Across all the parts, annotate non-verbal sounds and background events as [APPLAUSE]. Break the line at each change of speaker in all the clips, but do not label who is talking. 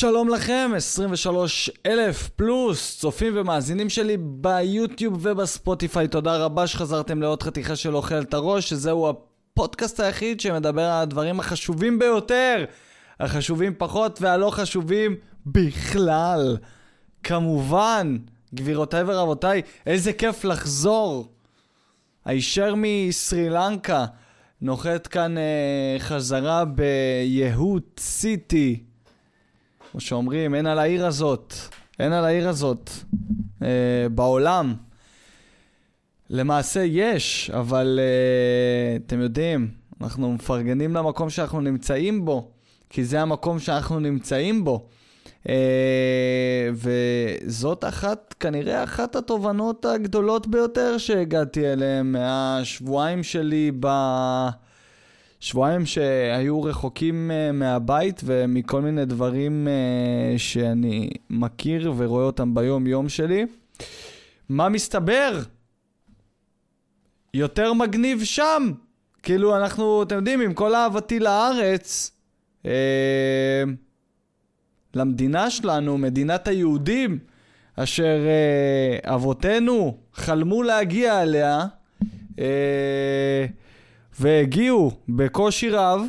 שלום לכם, 23 אלף פלוס צופים ומאזינים שלי ביוטיוב ובספוטיפיי. תודה רבה שחזרתם לעוד חתיכה של אוכל את הראש, שזהו הפודקאסט היחיד שמדבר על הדברים החשובים ביותר, החשובים פחות והלא חשובים בכלל. כמובן, גבירותיי ורבותיי, איזה כיף לחזור. הישר מסרי לנקה נוחת כאן אה, חזרה ביהוד סיטי. כמו שאומרים, אין על העיר הזאת, אין על העיר הזאת אה, בעולם. למעשה יש, אבל אה, אתם יודעים, אנחנו מפרגנים למקום שאנחנו נמצאים בו, כי זה המקום שאנחנו נמצאים בו. אה, וזאת אחת, כנראה אחת התובנות הגדולות ביותר שהגעתי אליהן מהשבועיים שלי ב... שבועיים שהיו רחוקים uh, מהבית ומכל מיני דברים uh, שאני מכיר ורואה אותם ביום-יום שלי. מה מסתבר? יותר מגניב שם. כאילו, אנחנו, אתם יודעים, עם כל אהבתי לארץ, uh, למדינה שלנו, מדינת היהודים, אשר uh, אבותינו חלמו להגיע אליה, uh, והגיעו בקושי רב,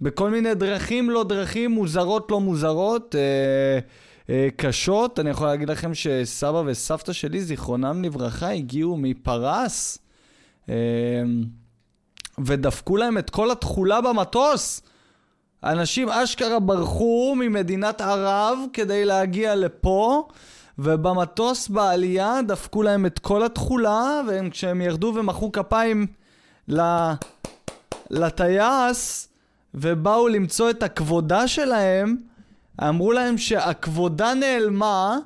בכל מיני דרכים לא דרכים, מוזרות לא מוזרות, אה, אה, קשות. אני יכול להגיד לכם שסבא וסבתא שלי, זיכרונם לברכה, הגיעו מפרס, אה, ודפקו להם את כל התכולה במטוס. אנשים אשכרה ברחו ממדינת ערב כדי להגיע לפה. ובמטוס בעלייה דפקו להם את כל התכולה, וכשהם ירדו ומחאו כפיים לטייס ובאו למצוא את הכבודה שלהם, אמרו להם שהכבודה נעלמה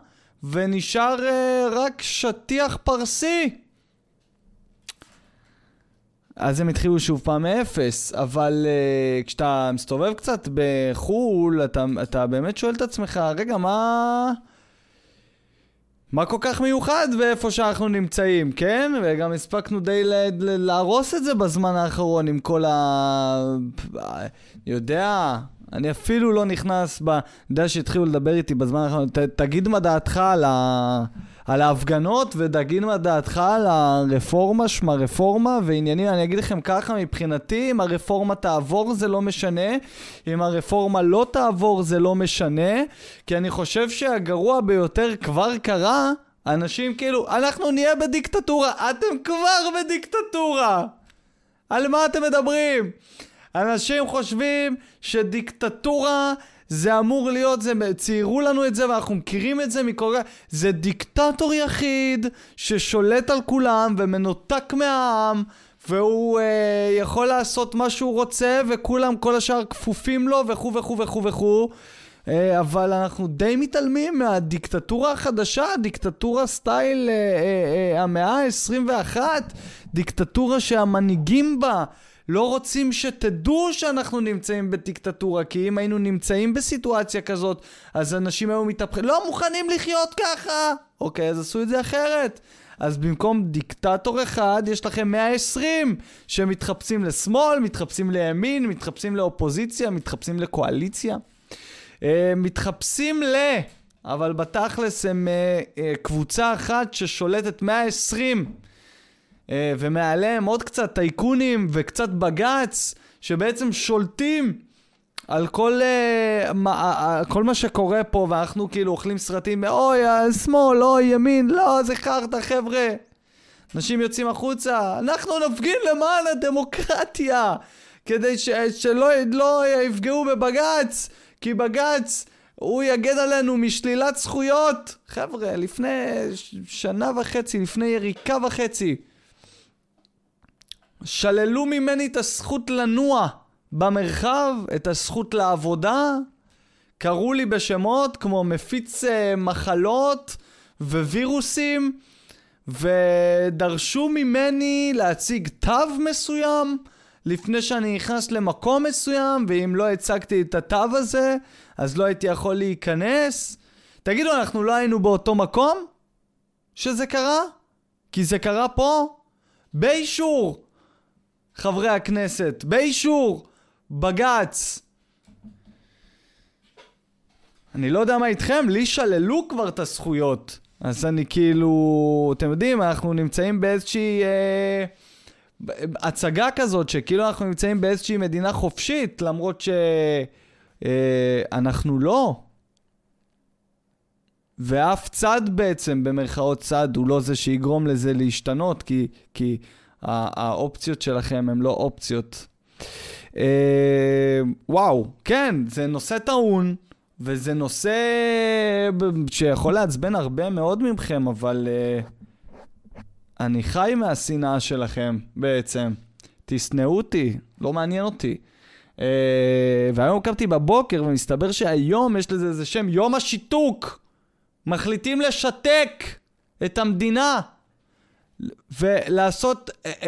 ונשאר uh, רק שטיח פרסי. אז הם התחילו שוב פעם מאפס, אבל uh, כשאתה מסתובב קצת בחו"ל, אתה, אתה באמת שואל את עצמך, רגע, מה... מה כל כך מיוחד באיפה שאנחנו נמצאים, כן? וגם הספקנו די להרוס את זה בזמן האחרון עם כל ה... יודע, אני אפילו לא נכנס ב... אני יודע שהתחילו לדבר איתי בזמן האחרון, ת, תגיד מה דעתך על ה... על ההפגנות ותגיד מה דעתך על הרפורמה, שמה רפורמה ועניינים. אני אגיד לכם ככה, מבחינתי, אם הרפורמה תעבור זה לא משנה, אם הרפורמה לא תעבור זה לא משנה, כי אני חושב שהגרוע ביותר כבר קרה, אנשים כאילו, אנחנו נהיה בדיקטטורה, אתם כבר בדיקטטורה! על מה אתם מדברים? אנשים חושבים שדיקטטורה זה אמור להיות, זה, ציירו לנו את זה ואנחנו מכירים את זה מכל... זה דיקטטור יחיד ששולט על כולם ומנותק מהעם והוא אה, יכול לעשות מה שהוא רוצה וכולם, כל השאר כפופים לו וכו' וכו' וכו' וכו'. אה, אבל אנחנו די מתעלמים מהדיקטטורה החדשה, דיקטטורה סטייל אה, אה, אה, המאה ה-21, דיקטטורה שהמנהיגים בה לא רוצים שתדעו שאנחנו נמצאים בדיקטטורה, כי אם היינו נמצאים בסיטואציה כזאת, אז אנשים היו מתהפכים, לא מוכנים לחיות ככה! אוקיי, אז עשו את זה אחרת. אז במקום דיקטטור אחד, יש לכם 120 שמתחפשים לשמאל, מתחפשים לימין, מתחפשים לאופוזיציה, מתחפשים לקואליציה. Uh, מתחפשים ל... אבל בתכלס הם uh, uh, קבוצה אחת ששולטת 120 אה, ומעליהם עוד קצת טייקונים וקצת בג"ץ, שבעצם שולטים על כל, uh, מה, כל מה שקורה פה, ואנחנו כאילו אוכלים סרטים, אוי, שמאל, אוי, ימין, לא, זה חרטא, חבר'ה. אנשים יוצאים החוצה, אנחנו נפגין למען הדמוקרטיה, כדי ש, שלא לא יפגעו בבג"ץ, כי בג"ץ... הוא יגן עלינו משלילת זכויות. חבר'ה, לפני שנה וחצי, לפני יריקה וחצי, שללו ממני את הזכות לנוע במרחב, את הזכות לעבודה. קראו לי בשמות כמו מפיץ uh, מחלות ווירוסים, ודרשו ממני להציג תו מסוים לפני שאני נכנס למקום מסוים, ואם לא הצגתי את התו הזה, אז לא הייתי יכול להיכנס. תגידו, אנחנו לא היינו באותו מקום שזה קרה? כי זה קרה פה? באישור חברי הכנסת, באישור בג"ץ. אני לא יודע מה איתכם, לי שללו כבר את הזכויות. אז אני כאילו, אתם יודעים, אנחנו נמצאים באיזושהי אה, הצגה כזאת, שכאילו אנחנו נמצאים באיזושהי מדינה חופשית, למרות שאנחנו אה, לא. ואף צד בעצם, במרכאות צד, הוא לא זה שיגרום לזה להשתנות, כי, כי האופציות שלכם הן לא אופציות. אה, וואו, כן, זה נושא טעון, וזה נושא שיכול לעצבן הרבה מאוד מכם, אבל אה, אני חי מהשנאה שלכם בעצם. תשנאו אותי, לא מעניין אותי. Uh, והיום קמתי בבוקר ומסתבר שהיום יש לזה איזה שם, יום השיתוק. מחליטים לשתק את המדינה ולעשות, uh, uh,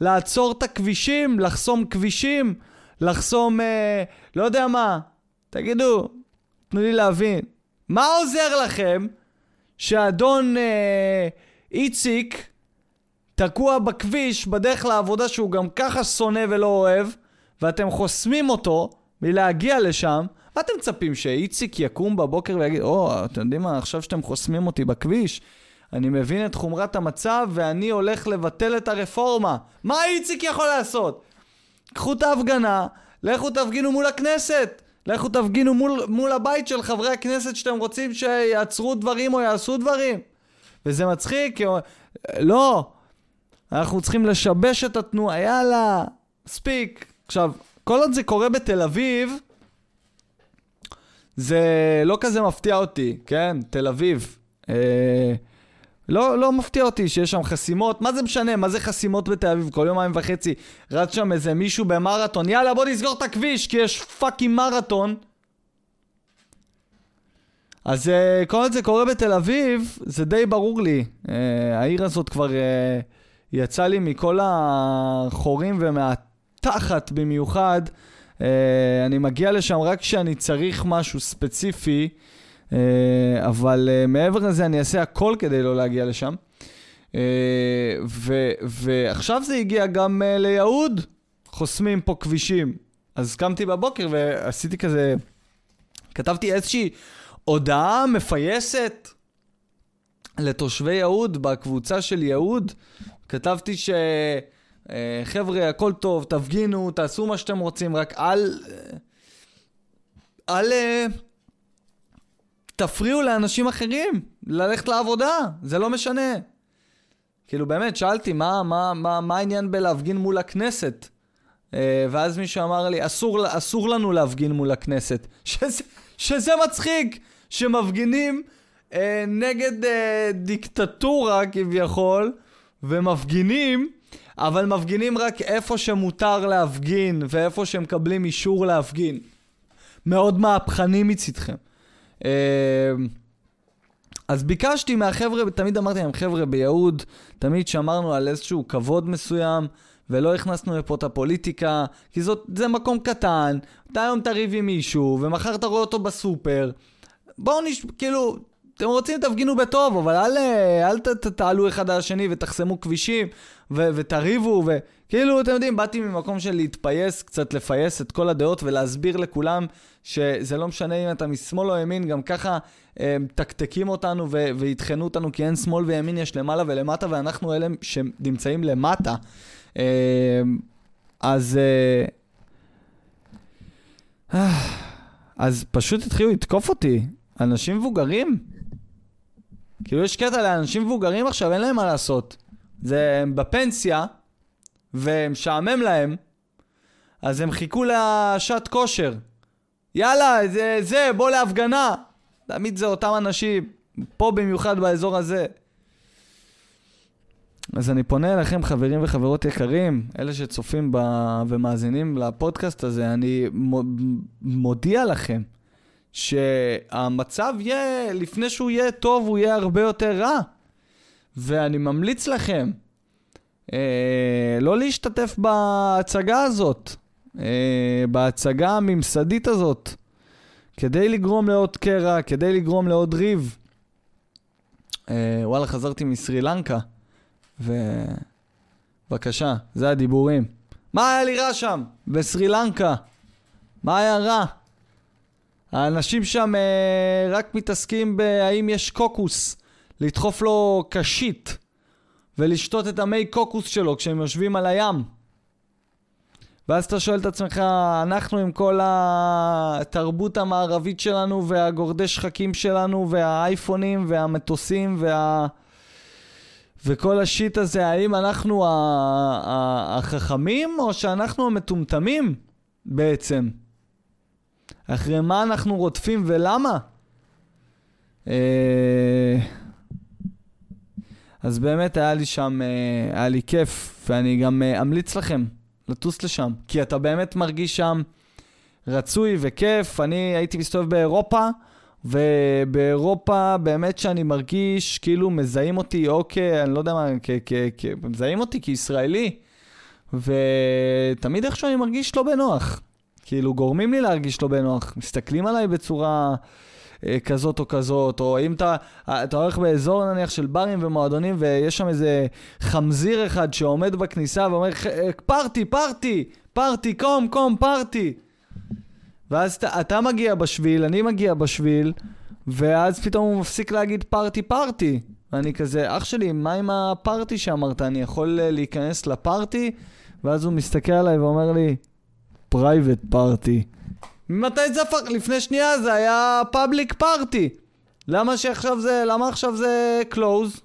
לעצור את הכבישים, לחסום כבישים, לחסום, uh, לא יודע מה. תגידו, תנו לי להבין. מה עוזר לכם שאדון uh, איציק תקוע בכביש בדרך לעבודה שהוא גם ככה שונא ולא אוהב, ואתם חוסמים אותו מלהגיע לשם, מה אתם מצפים, שאיציק יקום בבוקר ויגיד, או, oh, אתם יודעים מה, עכשיו שאתם חוסמים אותי בכביש, אני מבין את חומרת המצב ואני הולך לבטל את הרפורמה. מה איציק יכול לעשות? קחו את ההפגנה, לכו תפגינו מול הכנסת. לכו תפגינו מול, מול הבית של חברי הכנסת שאתם רוצים שיעצרו דברים או יעשו דברים. וזה מצחיק, כי... לא, אנחנו צריכים לשבש את התנועה, יאללה, מספיק. עכשיו, כל עוד זה קורה בתל אביב, זה לא כזה מפתיע אותי, כן? תל אביב. אה, לא, לא מפתיע אותי שיש שם חסימות, מה זה משנה? מה זה חסימות בתל אביב? כל יומיים וחצי רץ שם איזה מישהו במרתון, יאללה בוא נסגור את הכביש כי יש פאקינג מרתון. אז uh, כל זה קורה בתל אביב, זה די ברור לי. Uh, העיר הזאת כבר... Uh, יצא לי מכל החורים ומהתחת במיוחד. Uh, אני מגיע לשם רק כשאני צריך משהו ספציפי, uh, אבל uh, מעבר לזה אני אעשה הכל כדי לא להגיע לשם. Uh, ו- ועכשיו זה הגיע גם ליהוד, חוסמים פה כבישים. אז קמתי בבוקר ועשיתי כזה, כתבתי איזושהי הודעה מפייסת לתושבי יהוד בקבוצה של יהוד, כתבתי ש... אה, חבר'ה, הכל טוב, תפגינו, תעשו מה שאתם רוצים, רק אל... אל... תפריעו לאנשים אחרים ללכת לעבודה, זה לא משנה. כאילו באמת, שאלתי, מה, מה, מה, מה העניין בלהפגין מול הכנסת? אה, ואז מישהו אמר לי, אסור, אסור לנו להפגין מול הכנסת. [LAUGHS] שזה, שזה מצחיק, שמפגינים אה, נגד אה, דיקטטורה כביכול, ומפגינים, אבל מפגינים רק איפה שמותר להפגין, ואיפה שמקבלים אישור להפגין. מאוד מהפכני מצדכם. אה, אז ביקשתי מהחבר'ה, תמיד אמרתי להם, חבר'ה, ביהוד, תמיד שמרנו על איזשהו כבוד מסוים, ולא הכנסנו לפה את הפוליטיקה, כי זאת, זה מקום קטן, אתה היום תריב עם מישהו, ומחר אתה רואה אותו בסופר. בואו נש... כאילו, אתם רוצים תפגינו בטוב, אבל אל, אל ת, ת, תעלו אחד על השני ותחסמו כבישים ו, ותריבו, וכאילו, אתם יודעים, באתי ממקום של להתפייס, קצת לפייס את כל הדעות ולהסביר לכולם שזה לא משנה אם אתה משמאל או ימין, גם ככה הם, תקתקים אותנו ויטחנו אותנו, כי אין שמאל וימין, יש למעלה ולמטה, ואנחנו אלה שנמצאים למטה. אז... אה, אז פשוט התחילו לתקוף אותי. אנשים מבוגרים, כאילו יש קטע לאנשים מבוגרים עכשיו, אין להם מה לעשות. זה הם בפנסיה, ומשעמם להם, אז הם חיכו לשעת כושר. יאללה, זה, זה, בוא להפגנה. תמיד זה אותם אנשים, פה במיוחד באזור הזה. אז אני פונה אליכם, חברים וחברות יקרים, אלה שצופים ב... ומאזינים לפודקאסט הזה, אני מודיע לכם שהמצב יהיה, לפני שהוא יהיה טוב, הוא יהיה הרבה יותר רע. ואני ממליץ לכם אה, לא להשתתף בהצגה הזאת, אה, בהצגה הממסדית הזאת, כדי לגרום לעוד קרע, כדי לגרום לעוד ריב. אה, וואלה, חזרתי מסרי לנקה, ובבקשה, זה הדיבורים. מה היה לי רע שם? בסרי לנקה. מה היה רע? האנשים שם אה, רק מתעסקים בהאם יש קוקוס, לדחוף לו קשית ולשתות את המי קוקוס שלו כשהם יושבים על הים. ואז אתה שואל את עצמך, אנחנו עם כל התרבות המערבית שלנו והגורדי שחקים שלנו והאייפונים והמטוסים וה... וכל השיט הזה, האם אנחנו החכמים או שאנחנו המטומטמים בעצם? אחרי מה אנחנו רודפים ולמה? אה, אז באמת היה לי שם, אה, היה לי כיף, ואני גם אה, אמליץ לכם לטוס לשם, כי אתה באמת מרגיש שם רצוי וכיף. אני הייתי מסתובב באירופה, ובאירופה באמת שאני מרגיש כאילו מזהים אותי או כ... אני לא יודע מה, כ... כ... כ... מזהים אותי כישראלי, ותמיד איכשהו אני מרגיש לא בנוח. כאילו גורמים לי להרגיש לא בנוח, מסתכלים עליי בצורה כזאת או כזאת, או אם אתה, אתה הולך באזור נניח של ברים ומועדונים ויש שם איזה חמזיר אחד שעומד בכניסה ואומר אה, פארטי, פארטי, פארטי, קום, קום, פארטי. ואז אתה, אתה מגיע בשביל, אני מגיע בשביל, ואז פתאום הוא מפסיק להגיד פארטי, פארטי. ואני כזה, אח שלי, מה עם הפארטי שאמרת? אני יכול אה, להיכנס לפארטי? ואז הוא מסתכל עליי ואומר לי, private party. ממתי זה הפך? לפני שנייה זה היה public party. למה שעכשיו זה, למה עכשיו זה closed?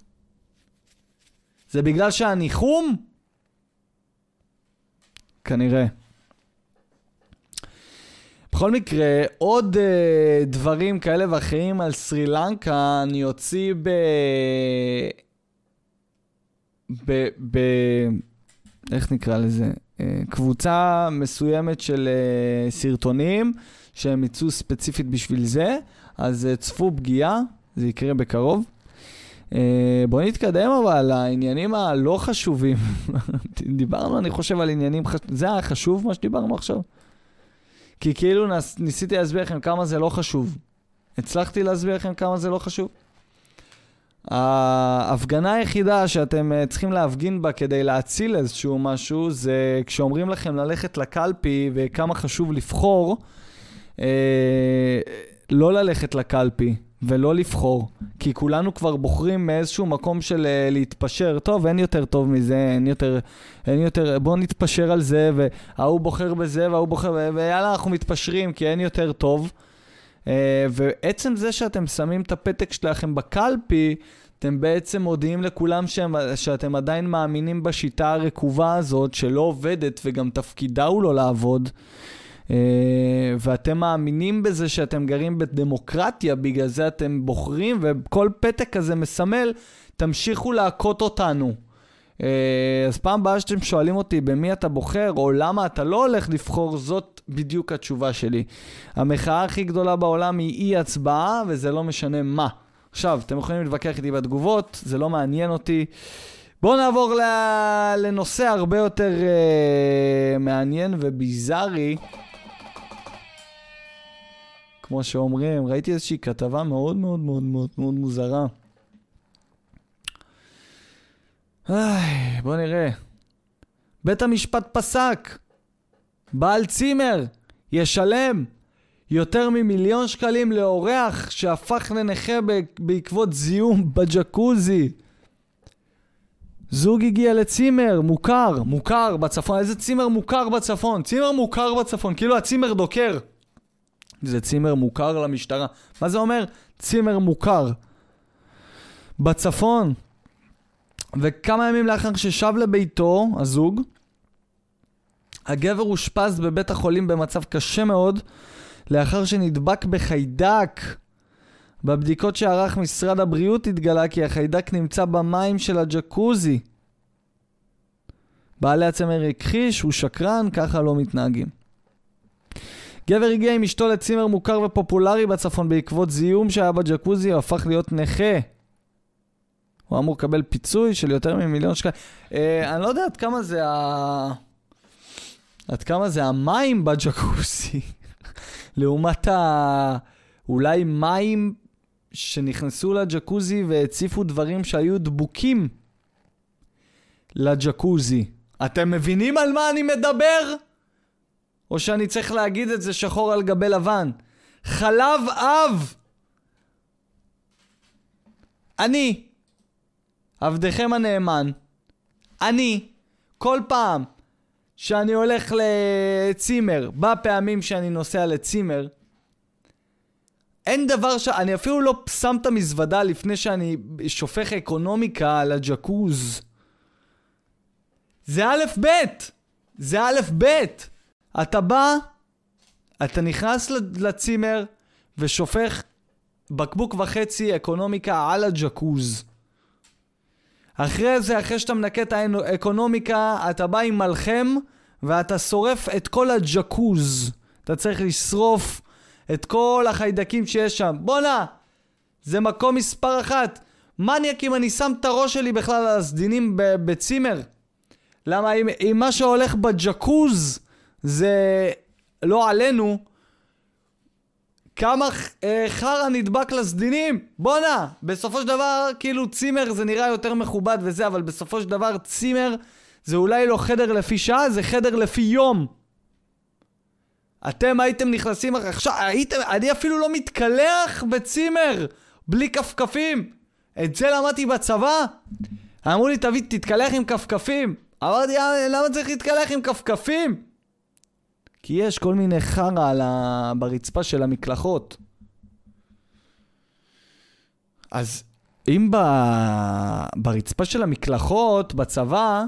זה בגלל שאני חום? כנראה. בכל מקרה, עוד אה, דברים כאלה ואחרים על סרי לנקה אני אוציא ב... ב... ב... איך נקרא לזה? אה, קבוצה מסוימת של uh, סרטונים שהם יצאו ספציפית בשביל זה, אז uh, צפו פגיעה, זה יקרה בקרוב. בואו נתקדם אבל לעניינים הלא חשובים. [LAUGHS] דיברנו, אני חושב, על עניינים, חש... זה היה חשוב מה שדיברנו עכשיו? כי כאילו. ניסיתי להסביר לכם כמה זה לא חשוב. הצלחתי להסביר לכם כמה זה לא חשוב? ההפגנה היחידה שאתם uh, צריכים להפגין בה כדי להציל איזשהו משהו, זה כשאומרים לכם ללכת לקלפי וכמה חשוב לבחור, uh, לא ללכת לקלפי ולא לבחור, כי כולנו כבר בוחרים מאיזשהו מקום של uh, להתפשר. טוב, אין יותר טוב מזה, אין יותר, אין יותר, בואו נתפשר על זה, וההוא בוחר בזה וההוא בוחר, ויאללה, אנחנו מתפשרים כי אין יותר טוב. Uh, ועצם זה שאתם שמים את הפתק שלכם בקלפי, אתם בעצם מודיעים לכולם שהם, שאתם עדיין מאמינים בשיטה הרקובה הזאת, שלא עובדת וגם תפקידה הוא לא לעבוד. Uh, ואתם מאמינים בזה שאתם גרים בדמוקרטיה, בגלל זה אתם בוחרים, וכל פתק כזה מסמל, תמשיכו להכות אותנו. Uh, אז פעם הבאה שאתם שואלים אותי במי אתה בוחר, או למה אתה לא הולך לבחור, זאת בדיוק התשובה שלי. המחאה הכי גדולה בעולם היא אי הצבעה, וזה לא משנה מה. עכשיו, אתם יכולים להתווכח איתי בתגובות, זה לא מעניין אותי. בואו נעבור לנושא הרבה יותר uh, מעניין וביזארי. כמו שאומרים, ראיתי איזושהי כתבה מאוד מאוד מאוד מאוד מאוד מוזרה. איי, בוא נראה. בית המשפט פסק. בעל צימר ישלם יותר ממיליון שקלים לאורח שהפך לנכה בעקבות זיהום בג'קוזי. זוג הגיע לצימר, מוכר, מוכר בצפון. איזה צימר מוכר בצפון? צימר מוכר בצפון, כאילו הצימר דוקר. זה צימר מוכר למשטרה. מה זה אומר? צימר מוכר. בצפון. וכמה ימים לאחר ששב לביתו, הזוג, הגבר אושפז בבית החולים במצב קשה מאוד, לאחר שנדבק בחיידק. בבדיקות שערך משרד הבריאות התגלה כי החיידק נמצא במים של הג'קוזי. בעלי הצמר הכחיש, הוא שקרן, ככה לא מתנהגים. גבר הגיע עם אשתו לצימר מוכר ופופולרי בצפון בעקבות זיהום שהיה בג'קוזי, הוא הפך להיות נכה. הוא אמור לקבל פיצוי של יותר ממיליון שקלים. אה, אני לא יודע עד כמה זה ה... עד כמה זה המים בג'קוזי. לעומת ה... אולי מים שנכנסו לג'קוזי והציפו דברים שהיו דבוקים לג'קוזי. אתם מבינים על מה אני מדבר? או שאני צריך להגיד את זה שחור על גבי לבן? חלב אב. אני, עבדכם הנאמן, אני, כל פעם שאני הולך לצימר, בפעמים שאני נוסע לצימר, אין דבר ש... אני אפילו לא שם את המזוודה לפני שאני שופך אקונומיקה על הג'קוז. זה א' ב', זה א' ב'. אתה בא, אתה נכנס לצימר ושופך בקבוק וחצי אקונומיקה על הג'קוז. אחרי זה, אחרי שאתה מנקה את האקונומיקה, אתה בא עם מלחם ואתה שורף את כל הג'קוז. אתה צריך לשרוף את כל החיידקים שיש שם. בואנה, זה מקום מספר אחת. מניאק אם אני שם את הראש שלי בכלל על הסדינים בצימר. למה אם, אם מה שהולך בג'קוז זה לא עלינו, כמה אה, חרא נדבק לסדינים? בואנה, בסופו של דבר, כאילו צימר זה נראה יותר מכובד וזה, אבל בסופו של דבר צימר זה אולי לא חדר לפי שעה, זה חדר לפי יום. אתם הייתם נכנסים עכשיו, הייתם, אני אפילו לא מתקלח בצימר, בלי כפכפים. את זה למדתי בצבא. אמרו לי, תביא, תתקלח עם כפכפים. אמרתי, אה, למה צריך להתקלח עם כפכפים? כי יש כל מיני חרא ה... ברצפה של המקלחות. אז אם ב... ברצפה של המקלחות, בצבא,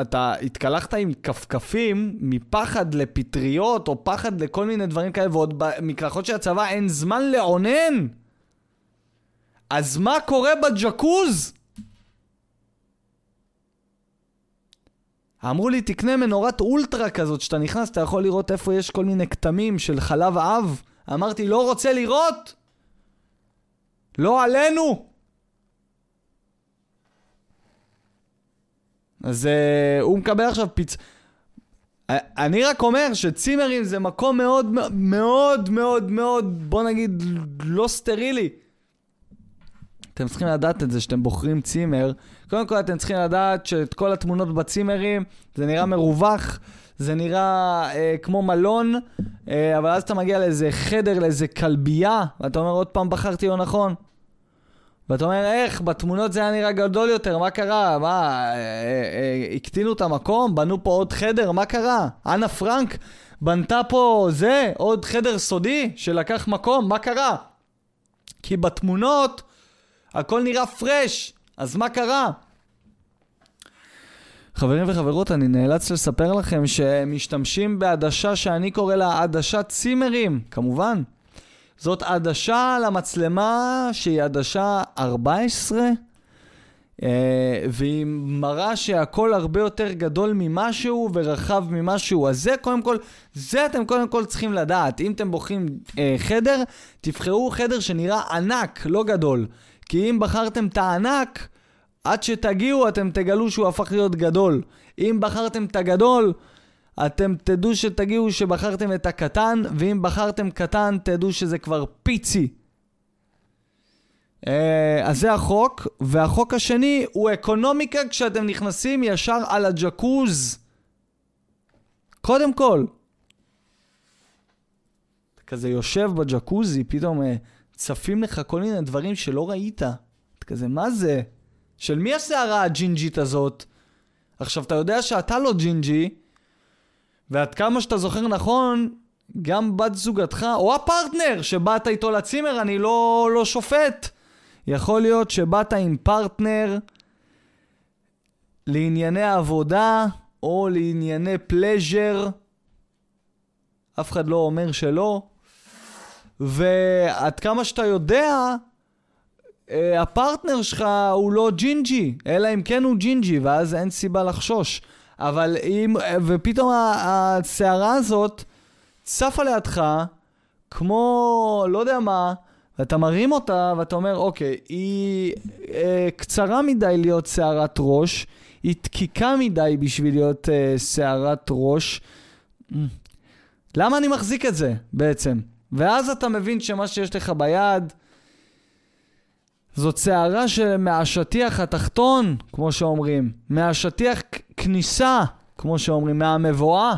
אתה התקלחת עם כפכפים מפחד לפטריות או פחד לכל מיני דברים כאלה, ועוד במקלחות של הצבא אין זמן לעונן. אז מה קורה בג'קוז? אמרו לי, תקנה מנורת אולטרה כזאת, שאתה נכנס, אתה יכול לראות איפה יש כל מיני כתמים של חלב אב. אמרתי, לא רוצה לראות? לא עלינו! אז uh, הוא מקבל עכשיו פיצ... אני רק אומר שצימרים זה מקום מאוד מאוד מאוד מאוד, בוא נגיד, לא סטרילי. אתם צריכים לדעת את זה שאתם בוחרים צימר. קודם כל אתם צריכים לדעת שאת כל התמונות בצימרים, זה נראה מרווח, זה נראה אה, כמו מלון, אה, אבל אז אתה מגיע לאיזה חדר, לאיזה כלבייה, ואתה אומר עוד פעם בחרתי לא נכון. ואתה אומר, איך, בתמונות זה היה נראה גדול יותר, מה קרה? מה, אה, אה, אה, הקטינו את המקום? בנו פה עוד חדר? מה קרה? אנה פרנק בנתה פה זה, עוד חדר סודי שלקח מקום? מה קרה? כי בתמונות הכל נראה פרש, אז מה קרה? חברים וחברות, אני נאלץ לספר לכם שמשתמשים בעדשה שאני קורא לה עדשת צימרים, כמובן. זאת עדשה למצלמה שהיא עדשה 14, אה, והיא מראה שהכל הרבה יותר גדול ממשהו ורחב ממשהו. אז זה קודם כל, זה אתם קודם כל צריכים לדעת. אם אתם בוחרים אה, חדר, תבחרו חדר שנראה ענק, לא גדול. כי אם בחרתם את הענק, עד שתגיעו אתם תגלו שהוא הפך להיות גדול. אם בחרתם את הגדול, אתם תדעו שתגיעו שבחרתם את הקטן, ואם בחרתם קטן, תדעו שזה כבר פיצי. אה, אז זה החוק, והחוק השני הוא אקונומיקה כשאתם נכנסים ישר על הג'קוז. קודם כל. אתה כזה יושב בג'קוזי, פתאום אה, צפים לך כל מיני דברים שלא ראית. אתה כזה, מה זה? של מי השערה הג'ינג'ית הזאת? עכשיו, אתה יודע שאתה לא ג'ינג'י, ועד כמה שאתה זוכר נכון, גם בת זוגתך, או הפרטנר שבאת איתו לצימר, אני לא, לא שופט. יכול להיות שבאת עם פרטנר לענייני עבודה, או לענייני pleasure. אף אחד לא אומר שלא. ועד כמה שאתה יודע, הפרטנר שלך הוא לא ג'ינג'י, אלא אם כן הוא ג'ינג'י, ואז אין סיבה לחשוש. אבל אם, ופתאום השערה הזאת צפה לידך, כמו, לא יודע מה, ואתה מרים אותה, ואתה אומר, אוקיי, היא אה, קצרה מדי להיות שערת ראש, היא דקיקה מדי בשביל להיות אה, שערת ראש. למה אני מחזיק את זה, בעצם? ואז אתה מבין שמה שיש לך ביד זאת שערה מהשטיח התחתון, כמו שאומרים, מהשטיח כניסה, כמו שאומרים, מהמבואה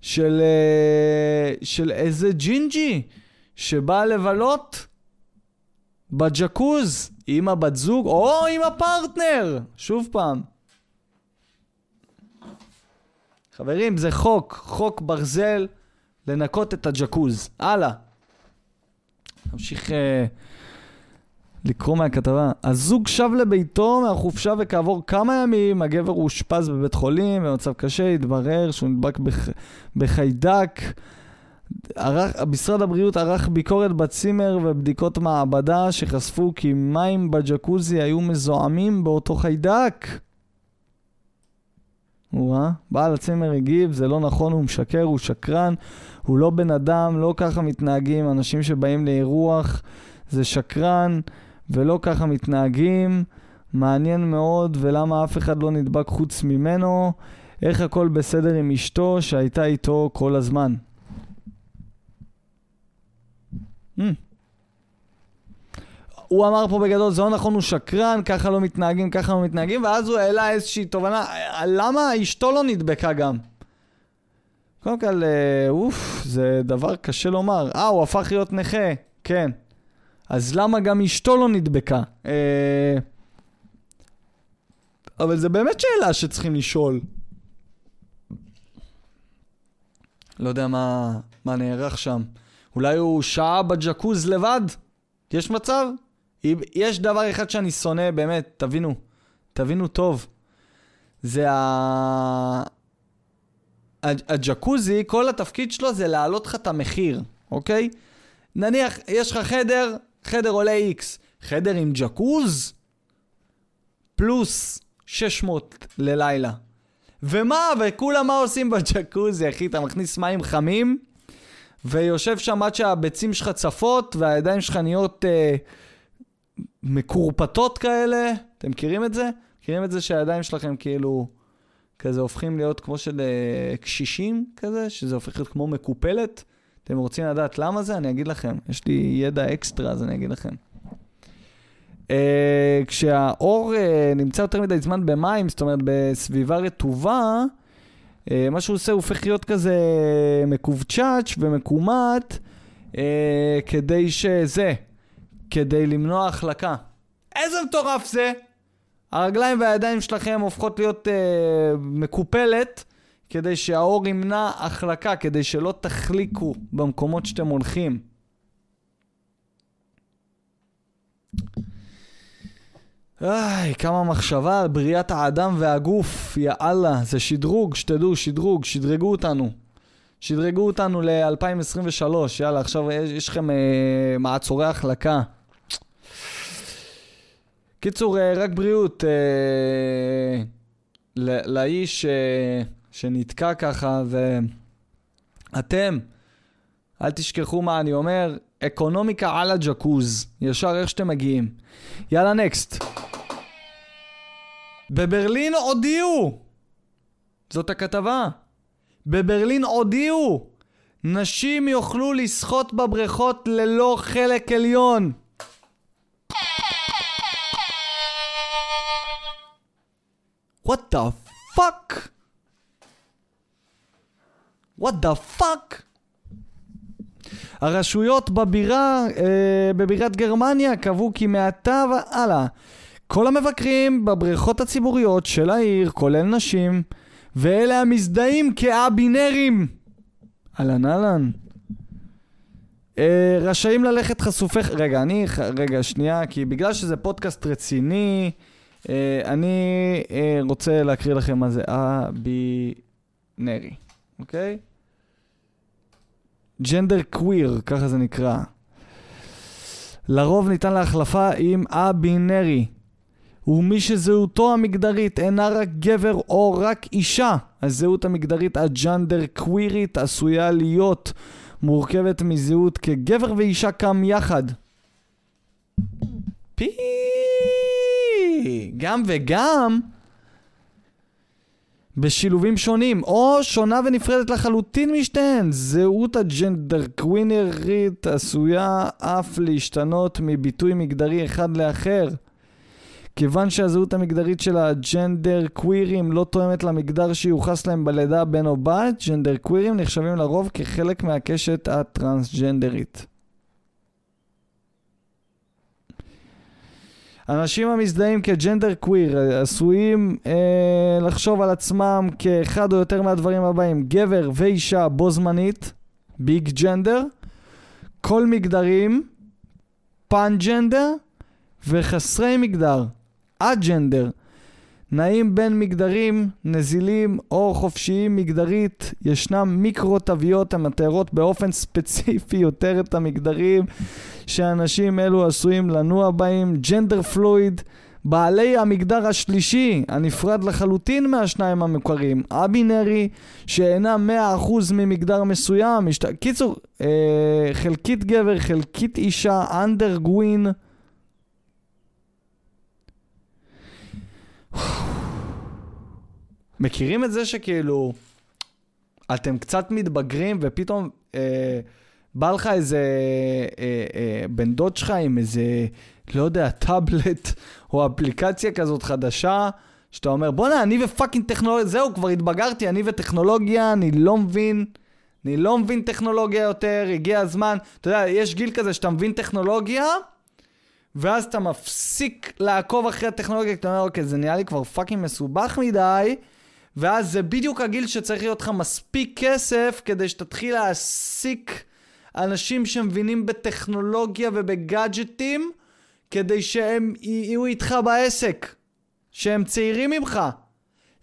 של, אה, של איזה ג'ינג'י שבאה לבלות בג'קוז עם הבת זוג או עם הפרטנר. שוב פעם. חברים, זה חוק, חוק ברזל לנקות את הג'קוז. הלאה. נמשיך אה, לקרוא מהכתבה. הזוג שב לביתו מהחופשה וכעבור כמה ימים הגבר אושפז בבית חולים במצב קשה, התברר שהוא נדבק בח... בחיידק. ערך, משרד הבריאות ערך ביקורת בצימר ובדיקות מעבדה שחשפו כי מים בג'קוזי היו מזוהמים באותו חיידק. וואה, בעל הצימר הגיב, זה לא נכון, הוא משקר, הוא שקרן, הוא לא בן אדם, לא ככה מתנהגים אנשים שבאים לאירוח, זה שקרן, ולא ככה מתנהגים. מעניין מאוד, ולמה אף אחד לא נדבק חוץ ממנו, איך הכל בסדר עם אשתו שהייתה איתו כל הזמן. Mm. הוא אמר פה בגדול, זה לא נכון, הוא שקרן, ככה לא מתנהגים, ככה לא מתנהגים, ואז הוא העלה איזושהי תובנה, למה אשתו לא נדבקה גם? קודם כל, אה, אוף, זה דבר קשה לומר. אה, הוא הפך להיות נכה, כן. אז למה גם אשתו לא נדבקה? אה, אבל זה באמת שאלה שצריכים לשאול. לא יודע מה, מה נערך שם. אולי הוא שעה בג'קוז לבד? יש מצב? יש דבר אחד שאני שונא, באמת, תבינו, תבינו טוב. זה ה... הג'קוזי, כל התפקיד שלו זה להעלות לך את המחיר, אוקיי? נניח, יש לך חדר, חדר עולה X, חדר עם ג'קוז, פלוס 600 ללילה. ומה, וכולם מה עושים בג'קוזי, אחי? אתה מכניס מים חמים, ויושב שם עד שהביצים שלך צפות, והידיים שלך נהיות אה, מקורפטות כאלה. אתם מכירים את זה? מכירים את זה שהידיים שלכם כאילו כזה הופכים להיות כמו של אה, קשישים כזה, שזה הופך להיות כמו מקופלת? אתם רוצים לדעת למה זה? אני אגיד לכם. יש לי ידע אקסטרה, אז אני אגיד לכם. אה, כשהאור אה, נמצא יותר מדי זמן במים, זאת אומרת בסביבה רטובה, אה, מה שהוא עושה, הוא הופך להיות כזה מקובצ'אץ' ומקומט, אה, כדי שזה, כדי למנוע החלקה. איזה מטורף זה! הרגליים והידיים שלכם הופכות להיות אה, מקופלת, כדי שהאור ימנע החלקה, כדי שלא תחליקו במקומות שאתם הולכים. איי, כמה מחשבה על בריאת האדם והגוף, יא אללה, זה שדרוג, שתדעו, שדרוג, שדרגו אותנו. שדרגו אותנו ל-2023, יאללה, עכשיו יש לכם אה, מעצורי החלקה. קיצור, אה, רק בריאות אה, לאיש אה, שנתקע ככה, ואתם, אל תשכחו מה אני אומר, אקונומיקה על הג'קוז, ישר איך שאתם מגיעים. יאללה, נקסט. בברלין הודיעו! זאת הכתבה. בברלין הודיעו! נשים יוכלו לשחות בבריכות ללא חלק עליון. What the fuck? What the fuck? הרשויות בבירה, אה, בבירת גרמניה קבעו כי מעתה והלאה כל המבקרים בבריכות הציבוריות של העיר, כולל נשים, ואלה המזדהים כאבינרים, אהלן אהלן, אה, רשאים ללכת חשופי... רגע, אני... רגע, שנייה, כי בגלל שזה פודקאסט רציני, אה, אני אה, רוצה להקריא לכם מה זה אבינרי, אוקיי? ג'נדר קוויר, ככה זה נקרא. לרוב ניתן להחלפה עם א-בינרי, ומי שזהותו המגדרית אינה רק גבר או רק אישה. הזהות המגדרית הג'נדר קווירית עשויה להיות מורכבת מזהות כגבר ואישה קם יחד. פי... גם וגם בשילובים שונים, או שונה ונפרדת לחלוטין משתיהן. זהות הג'נדר קווינרית עשויה אף להשתנות מביטוי מגדרי אחד לאחר. כיוון שהזהות המגדרית של הג'נדר קווירים לא תואמת למגדר שיוחס להם בלידה בן או בת, ג'נדר קווירים נחשבים לרוב כחלק מהקשת הטרנסג'נדרית. אנשים המזדהים כג'נדר קוויר אה, עשויים אה, לחשוב על עצמם כאחד או יותר מהדברים הבאים: גבר ואישה בו זמנית, ביג ג'נדר, כל מגדרים, פאנג'נדר וחסרי מגדר, אג'נדר. נעים בין מגדרים, נזילים או חופשיים מגדרית, ישנם מיקרו תוויות המתארות באופן ספציפי יותר את המגדרים שאנשים אלו עשויים לנוע בהם, ג'נדר פלואיד, בעלי המגדר השלישי, הנפרד לחלוטין מהשניים המוכרים, הבינרי, שאינם 100% ממגדר מסוים, משת... קיצור, אה, חלקית גבר, חלקית אישה, אנדר גווין. מכירים את זה שכאילו, אתם קצת מתבגרים ופתאום אה, בא לך איזה אה, אה, בן דוד שלך עם איזה, לא יודע, טאבלט [LAUGHS] או אפליקציה כזאת חדשה, שאתה אומר, בואנה, אני ו fucking טכנולוגיה, זהו, כבר התבגרתי, אני וטכנולוגיה, אני לא מבין. אני לא מבין טכנולוגיה יותר, הגיע הזמן. אתה יודע, יש גיל כזה שאתה מבין טכנולוגיה, ואז אתה מפסיק לעקוב אחרי הטכנולוגיה, כי אתה אומר, אוקיי, זה נראה לי כבר fucking מסובך מדי, ואז זה בדיוק הגיל שצריך להיות לך מספיק כסף כדי שתתחיל להעסיק אנשים שמבינים בטכנולוגיה ובגאדג'טים, כדי שהם יהיו איתך בעסק, שהם צעירים ממך.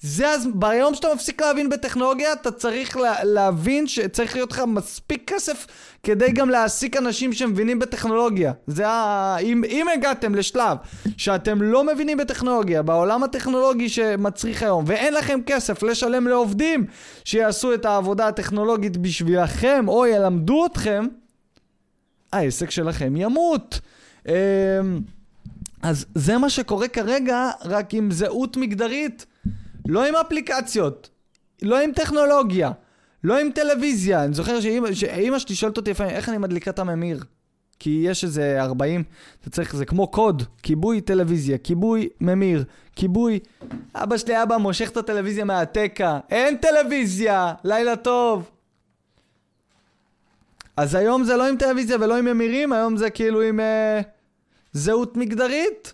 זה אז, ביום שאתה מפסיק להבין בטכנולוגיה, אתה צריך לה, להבין שצריך להיות לך מספיק כסף כדי גם להעסיק אנשים שמבינים בטכנולוגיה. זה ה... אם, אם הגעתם לשלב שאתם לא מבינים בטכנולוגיה, בעולם הטכנולוגי שמצריך היום, ואין לכם כסף לשלם לעובדים שיעשו את העבודה הטכנולוגית בשבילכם, או ילמדו אתכם, העסק שלכם ימות. אמ, אז זה מה שקורה כרגע, רק עם זהות מגדרית. לא עם אפליקציות, לא עם טכנולוגיה, לא עם טלוויזיה. אני זוכר שאימא שלי שואלת אותי לפעמים, איך אני מדליקה את הממיר? כי יש איזה 40, אתה צריך, זה כמו קוד, כיבוי טלוויזיה, כיבוי ממיר, כיבוי... אבא שלי אבא מושך את הטלוויזיה מהתקע, אין טלוויזיה, לילה טוב. אז היום זה לא עם טלוויזיה ולא עם ממירים, היום זה כאילו עם אה, זהות מגדרית.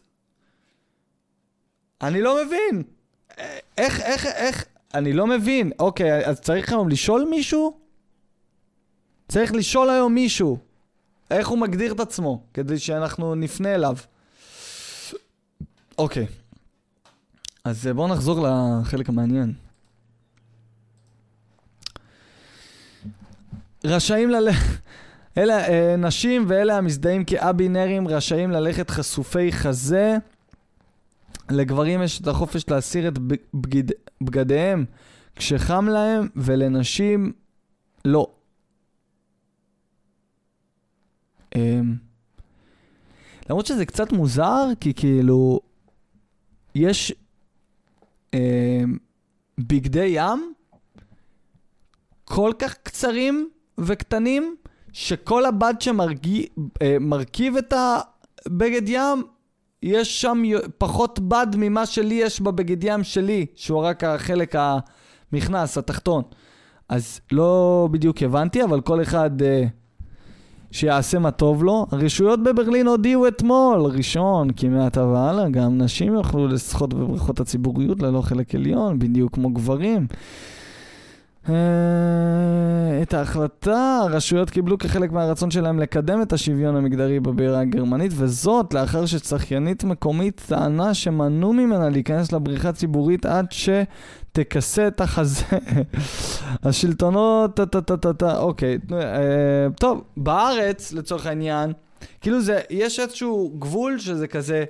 אני לא מבין. איך, איך, איך, אני לא מבין. אוקיי, אז צריך היום לשאול מישהו? צריך לשאול היום מישהו. איך הוא מגדיר את עצמו, כדי שאנחנו נפנה אליו. אוקיי. אז בואו נחזור לחלק המעניין. רשאים ללכת... אלה אה, נשים ואלה המזדהים כאבינרים רשאים ללכת חשופי חזה לגברים יש את החופש להסיר את בגד... בגדיהם כשחם להם, ולנשים לא. Um, למרות שזה קצת מוזר, כי כאילו, יש um, בגדי ים כל כך קצרים וקטנים, שכל הבד שמרכיב uh, את הבגד ים יש שם פחות בד ממה שלי יש בבגד ים שלי, שהוא רק החלק המכנס, התחתון. אז לא בדיוק הבנתי, אבל כל אחד אה, שיעשה מה טוב לו. הרשויות בברלין הודיעו אתמול, ראשון, כי מעתה והלאה, גם נשים יוכלו לשחות בבריכות הציבוריות ללא חלק עליון, בדיוק כמו גברים. אה, את ההחלטה הרשויות קיבלו כחלק מהרצון שלהם לקדם את השוויון המגדרי בבירה הגרמנית, וזאת לאחר שצחיינית מקומית טענה שמנעו ממנה להיכנס לבריכה ציבורית עד שתכסה את החזה. [LAUGHS] השלטונות, טה-טה-טה-טה, אוקיי. אה, טוב, בארץ, לצורך העניין, כאילו זה, יש איזשהו גבול שזה כזה,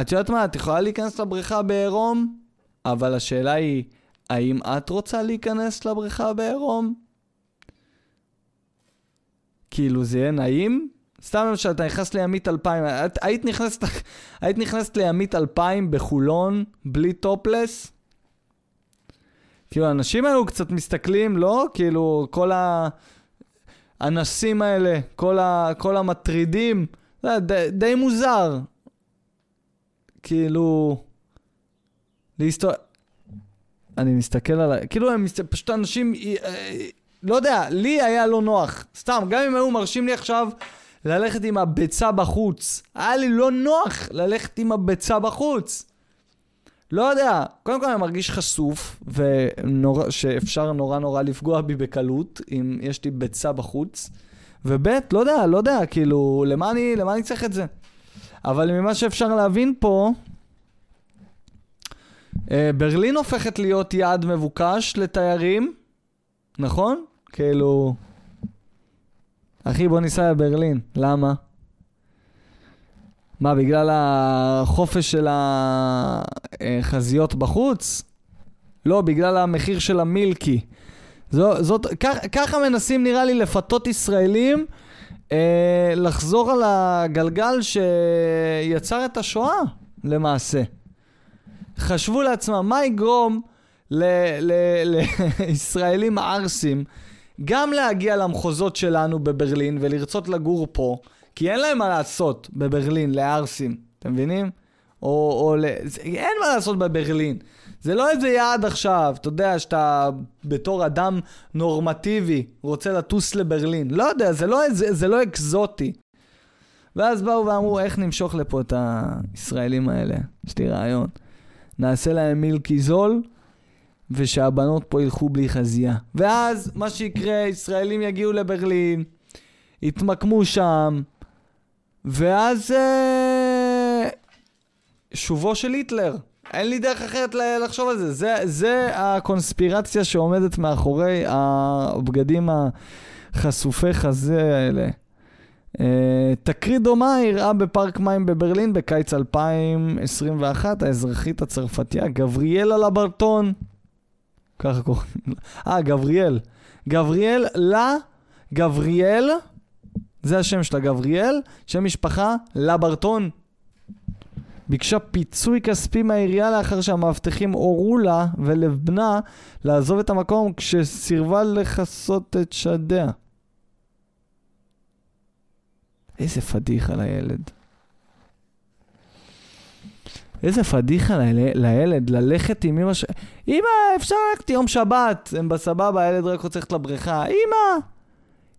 את יודעת מה, את יכולה להיכנס לבריכה בעירום, אבל השאלה היא... האם את רוצה להיכנס לבריכה בעירום? כאילו זה יהיה נעים? סתם למשל, אתה נכנס לימית 2000, את, היית נכנסת, היית נכנסת לימית 2000 בחולון, בלי טופלס? כאילו, האנשים האלו קצת מסתכלים, לא? כאילו, כל האנסים האלה, כל, ה, כל המטרידים, די, די מוזר. כאילו, להסתובב... אני מסתכל על... כאילו הם מסת... פשוט אנשים... אה, לא יודע, לי היה לא נוח. סתם, גם אם היו מרשים לי עכשיו ללכת עם הביצה בחוץ. היה לי לא נוח ללכת עם הביצה בחוץ. לא יודע, קודם כל אני מרגיש חשוף, ושאפשר נורא נורא לפגוע בי בקלות, אם יש לי ביצה בחוץ. וב', לא יודע, לא יודע, כאילו, למה אני, למה אני צריך את זה? אבל ממה שאפשר להבין פה, ברלין הופכת להיות יעד מבוקש לתיירים, נכון? כאילו... אחי, בוא ניסע לברלין. למה? מה, בגלל החופש של החזיות בחוץ? לא, בגלל המחיר של המילקי. זו, זאת, כך, ככה מנסים נראה לי לפתות ישראלים אה, לחזור על הגלגל שיצר את השואה, למעשה. חשבו לעצמם, מה יגרום לישראלים ערסים גם להגיע למחוזות שלנו בברלין ולרצות לגור פה, כי אין להם מה לעשות בברלין, לערסים, אתם מבינים? או, או ל... אין מה לעשות בברלין. זה לא איזה יעד עכשיו, אתה יודע, שאתה בתור אדם נורמטיבי רוצה לטוס לברלין. לא יודע, זה לא, זה, זה לא אקזוטי. ואז באו ואמרו, איך נמשוך לפה את הישראלים האלה? יש לי רעיון. נעשה להם מילקי זול, ושהבנות פה ילכו בלי חזייה. ואז מה שיקרה, ישראלים יגיעו לברלין, יתמקמו שם, ואז אה, שובו של היטלר. אין לי דרך אחרת לחשוב על זה. זה, זה הקונספירציה שעומדת מאחורי הבגדים החשופי חזה האלה. Uh, תקרית דומה אירעה בפארק מים בברלין בקיץ 2021, האזרחית הצרפתייה גבריאלה לברטון. ככה קוראים לה. אה, גבריאל. גבריאל לה, גבריאל, זה השם שלה, גבריאל, שם משפחה לברטון. ביקשה פיצוי כספי מהעירייה לאחר שהמאבטחים הורו לה ולבנה לעזוב את המקום כשסירבה לכסות את שדיה. איזה פדיחה לילד. איזה פדיחה לילד, ללכת עם אמא ש... אמא, אפשר ללכת יום שבת, הם בסבבה, הילד רק רוצה ללכת לבריכה. אמא,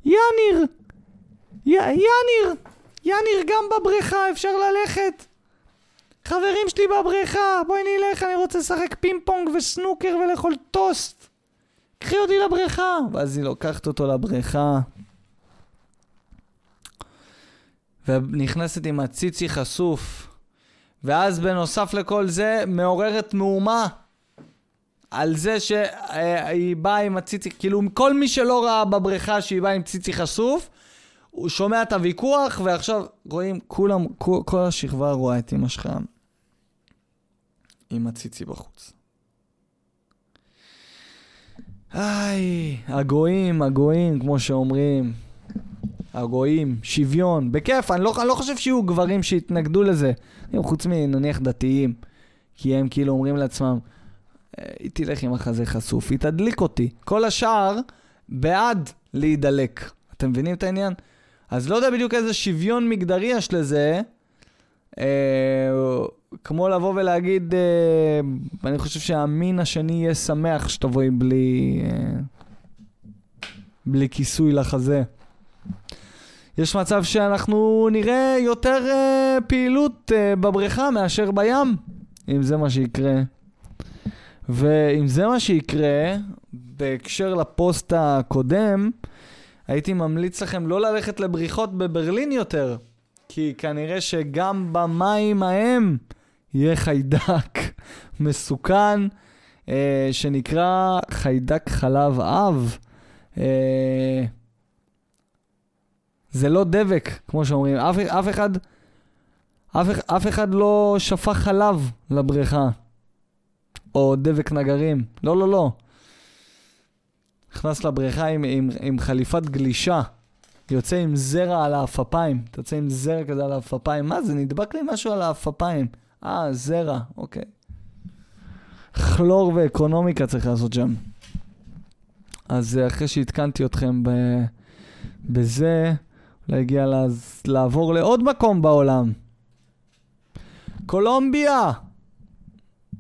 יניר, י... יניר, יניר גם בבריכה, אפשר ללכת. חברים שלי בבריכה, בואי נלך, אני רוצה לשחק פינג פונג וסנוקר ולאכול טוסט. קחי אותי לבריכה. ואז היא לוקחת אותו לבריכה. ונכנסת עם הציצי חשוף. ואז בנוסף לכל זה, מעוררת מהומה. על זה שהיא באה עם הציצי, כאילו כל מי שלא ראה בבריכה שהיא באה עם ציצי חשוף, הוא שומע את הוויכוח, ועכשיו רואים, כולם, כל, כל השכבה רואה את אמא שלך עם הציצי בחוץ. איי, הגויים, הגויים, כמו שאומרים. הגויים, שוויון, בכיף, אני לא, אני לא חושב שיהיו גברים שיתנגדו לזה. חוץ מנניח דתיים, כי הם כאילו אומרים לעצמם, אה, היא תלך עם החזה חשוף, היא תדליק אותי. כל השאר בעד להידלק. אתם מבינים את העניין? אז לא יודע בדיוק איזה שוויון מגדרי יש לזה. אה, כמו לבוא ולהגיד, אה, אני חושב שהמין השני יהיה שמח שתבואי בלי, אה, בלי כיסוי לחזה. יש מצב שאנחנו נראה יותר אה, פעילות אה, בבריכה מאשר בים, אם זה מה שיקרה. ואם זה מה שיקרה, בהקשר לפוסט הקודם, הייתי ממליץ לכם לא ללכת לבריכות בברלין יותר, כי כנראה שגם במים ההם יהיה חיידק [LAUGHS] מסוכן, אה, שנקרא חיידק חלב אב. אה, זה לא דבק, כמו שאומרים. אף, אף אחד... אף, אף אחד לא שפך חלב לבריכה. או דבק נגרים. לא, לא, לא. נכנס לבריכה עם, עם, עם חליפת גלישה. יוצא עם זרע על האפפיים. אתה יוצא עם זרע כזה על האפפיים. מה זה? נדבק לי משהו על האפפיים. אה, זרע, אוקיי. כלור ואקונומיקה צריך לעשות שם. אז אחרי שעדכנתי אתכם ב... בזה, אולי הגיע לה... לעבור לעוד מקום בעולם. קולומביה!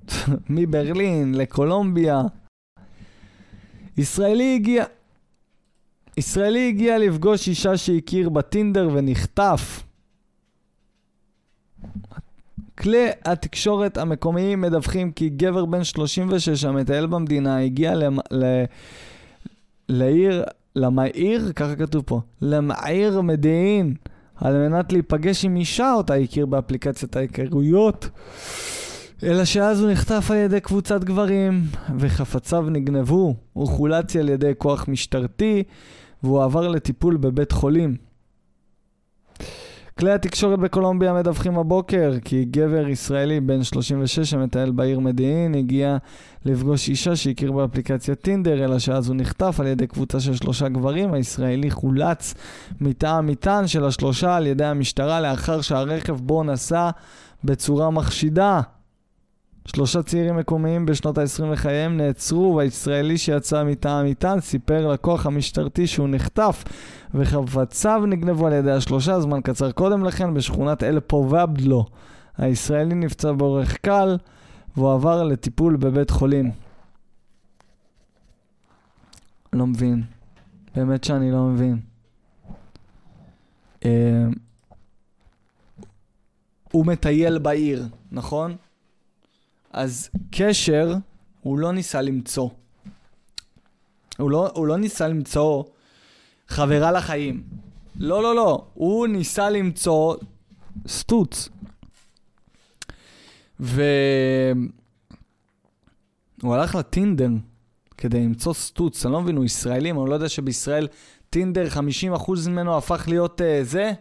[LAUGHS] מברלין לקולומביה. ישראלי הגיע... ישראלי הגיע לפגוש אישה שהכיר בטינדר ונחטף. כלי התקשורת המקומיים מדווחים כי גבר בן 36 המטייל במדינה הגיע למ... ל... לעיר, למעיר, ככה כתוב פה, למעיר מודיעין, על מנת להיפגש עם אישה אותה הכיר באפליקציית ההיכרויות. אלא שאז הוא נחטף על ידי קבוצת גברים, וחפציו נגנבו. הוא חולץ על ידי כוח משטרתי, והוא עבר לטיפול בבית חולים. כלי התקשורת בקולומביה מדווחים הבוקר כי גבר ישראלי בן 36 המטייל בעיר מודיעין הגיע לפגוש אישה שהכיר באפליקציית טינדר, אלא שאז הוא נחטף על ידי קבוצה של שלושה גברים. הישראלי חולץ מתא המטען של השלושה על ידי המשטרה לאחר שהרכב בו נסע בצורה מחשידה. שלושה צעירים מקומיים בשנות ה-20 לחייהם נעצרו, והישראלי שיצא מתא המטען סיפר לכוח המשטרתי שהוא נחטף וחפציו נגנבו על ידי השלושה זמן קצר קודם לכן בשכונת אל פובבלו. הישראלי נפצע באורך קל והוא עבר לטיפול בבית חולים. לא מבין. באמת שאני לא מבין. אה, הוא מטייל בעיר, נכון? אז קשר, הוא לא ניסה למצוא. הוא לא, הוא לא ניסה למצוא חברה לחיים. לא, לא, לא. הוא ניסה למצוא סטוץ. והוא הלך לטינדר כדי למצוא סטוץ. אני לא מבין, הוא ישראלי, אני לא יודע שבישראל טינדר 50% ממנו הפך להיות uh, זה.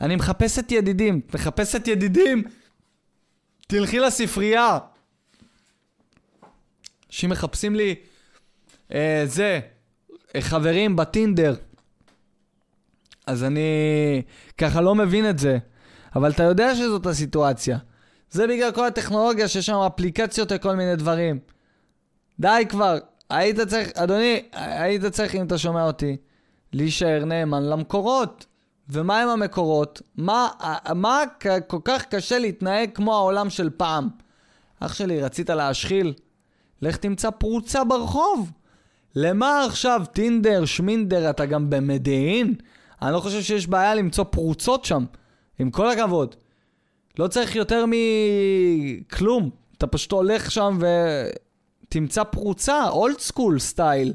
אני מחפש את ידידים. מחפש את ידידים? תלכי לספרייה. שמחפשים לי אה, זה, אה, חברים בטינדר. אז אני ככה לא מבין את זה. אבל אתה יודע שזאת הסיטואציה. זה בגלל כל הטכנולוגיה שיש שם אפליקציות וכל מיני דברים. די כבר, היית צריך, אדוני, היית צריך, אם אתה שומע אותי, להישאר נאמן למקורות. ומה עם המקורות? מה, מה כל כך קשה להתנהג כמו העולם של פעם? אח שלי, רצית להשחיל? לך תמצא פרוצה ברחוב. למה עכשיו טינדר, שמינדר, אתה גם במדיעין? אני לא חושב שיש בעיה למצוא פרוצות שם, עם כל הכבוד. לא צריך יותר מכלום. אתה פשוט הולך שם ותמצא פרוצה, old school style.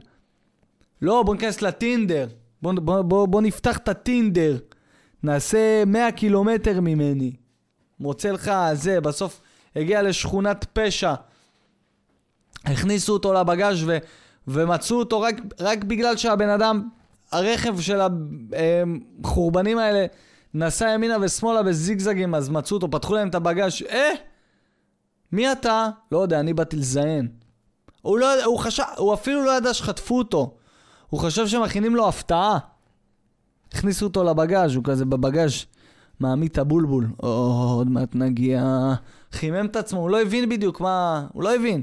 לא, בוא ניכנס לטינדר. בוא, בוא, בוא, בוא נפתח את הטינדר. נעשה 100 קילומטר ממני. מוצא לך זה, בסוף הגיע לשכונת פשע. הכניסו אותו לבגאז' ו, ומצאו אותו רק, רק בגלל שהבן אדם, הרכב של החורבנים האלה נסע ימינה ושמאלה בזיגזגים, אז מצאו אותו, פתחו להם את הבגאז' אה? מי אתה? לא יודע, אני באתי לזיין. הוא, לא, הוא, חשב, הוא אפילו לא ידע שחטפו אותו. הוא חשב שמכינים לו הפתעה. הכניסו אותו לבגאז', הוא כזה בבגאז' מעמיד את הבולבול. או, עוד מעט נגיע. חימם את עצמו, הוא לא הבין בדיוק מה... הוא לא הבין.